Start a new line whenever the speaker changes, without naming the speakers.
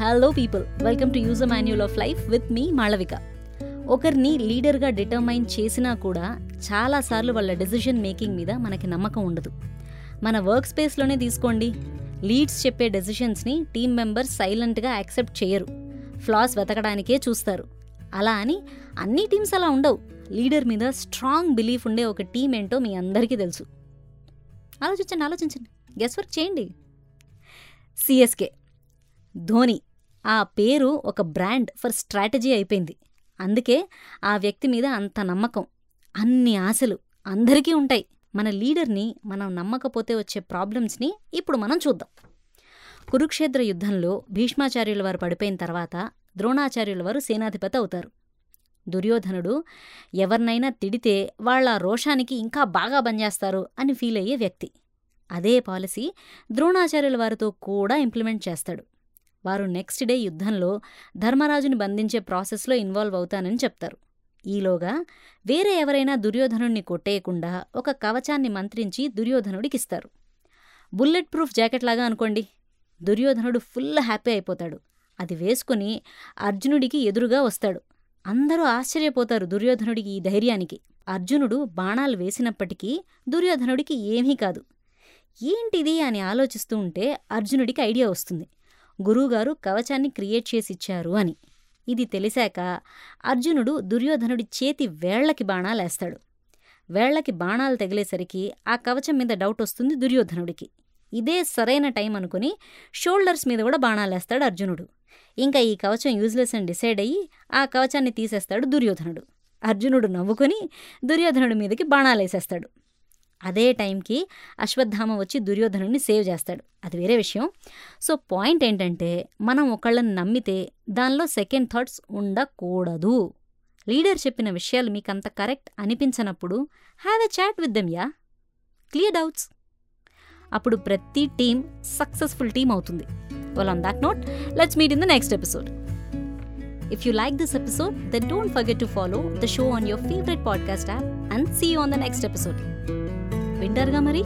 Hello people welcome to use manual of life with me Malavika ఒకరిని లీడర్గా determine చేసినా కూడా చాలాసార్లు వాళ్ళ డెసిషన్ మేకింగ్ మీద మనకి నమ్మకం ఉండదు. మన వర్క్ స్పేస్లోనే తీసుకోండి. లీడ్స్ చెప్పే డెసిషన్స్ని టీం మెంబర్స్ సైలెంట్గా యాక్సెప్ట్ చేయరు. ఫ్లాస్ వెతకడానికే చూస్తారు. అలా అని అన్ని టీమ్స్ అలా ఉండవు. లీడర్ మీద స్ట్రాంగ్ బిలీఫ్ ఉండే ఒక టీం ఏంటో మీ అందరికీ తెలుసు. ఆలోచించండి ఆలోచించండి. గెస్ వర్క్ చేయండి సిఎస్కే ధోని. ఆ పేరు ఒక బ్రాండ్ ఫర్ స్ట్రాటజీ అయిపోయింది. అందుకే ఆ వ్యక్తి మీద అంత నమ్మకం. అన్ని ఆశలు అందరికీ ఉంటాయి. మన లీడర్ని మనం నమ్మకపోతే వచ్చే ప్రాబ్లమ్స్ని ఇప్పుడు మనం చూద్దాం. కురుక్షేత్ర యుద్ధంలో భీష్మాచార్యుల వారు పడిపోయిన తర్వాత ద్రోణాచార్యుల వారు సేనాధిపతి అవుతారు. దుర్యోధనుడు ఎవరినైనా తిడితే వాళ్ళ రోషానికి ఇంకా బాగా పనిచేస్తారు అని ఫీల్ అయ్యే వ్యక్తి. అదే పాలసీ ద్రోణాచార్యుల వారితో కూడా ఇంప్లిమెంట్ చేస్తాడు. వారు నెక్స్ట్ డే యుద్ధంలో ధర్మరాజుని బంధించే ప్రాసెస్లో ఇన్వాల్వ్ అవుతానని చెప్తారు. ఈలోగా వేరే ఎవరైనా దుర్యోధనుణ్ణి కొట్టేయకుండా ఒక కవచాన్ని మంత్రించి దుర్యోధనుడికిస్తారు. బుల్లెట్ ప్రూఫ్ జాకెట్ లాగా అనుకోండి. దుర్యోధనుడు ఫుల్ హ్యాపీ అయిపోతాడు. అది వేసుకుని అర్జునుడికి ఎదురుగా వస్తాడు. అందరూ ఆశ్చర్యపోతారు దుర్యోధనుడికి ఈ ధైర్యానికి. అర్జునుడు బాణాలు వేసినప్పటికీ దుర్యోధనుడికి ఏమీ కాదు. ఏంటిది అని ఆలోచిస్తూ ఉంటే అర్జునుడికి ఐడియా వస్తుంది. గురువుగారు కవచాన్ని క్రియేట్ చేసి ఇచ్చారు అని. ఇది తెలిసాక అర్జునుడు దుర్యోధనుడి చేతి వేళ్ళకి బాణాలేస్తాడు వేళ్ళకి బాణాలు తగిలేసరికి ఆ కవచం మీద డౌట్ వస్తుంది దుర్యోధనుడికి. ఇదే సరైన టైం అనుకుని షోల్డర్స్ మీద కూడా బాణాలేస్తాడు అర్జునుడు. ఇంకా ఈ కవచం యూజ్లెస్ అని డిసైడ్ అయ్యి ఆ కవచాన్ని తీసేస్తాడు దుర్యోధనుడు. అర్జునుడు నవ్వుకొని దుర్యోధనుడి మీదకి బాణాలేసేస్తాడు అదే టైంకి అశ్వత్థామ వచ్చి దుర్యోధనుడిని సేవ్ చేస్తాడు. అది వేరే విషయం. సో పాయింట్ ఏంటంటే మనం ఒకళ్ళని నమ్మితే దానిలో సెకండ్ థాట్స్ ఉండకూడదు. లీడర్ చెప్పిన విషయాలు మీకు అంత correct అనిపించనప్పుడు have a chat with them yeah. Clear doubts? అప్పుడు ప్రతి టీం సక్సెస్ఫుల్ టీం అవుతుంది. Well on that note let's meet in the next episode If you like this episode, then don't forget to follow the show on your favorite podcast app and see you on the next episode. వింటారుగా మరి?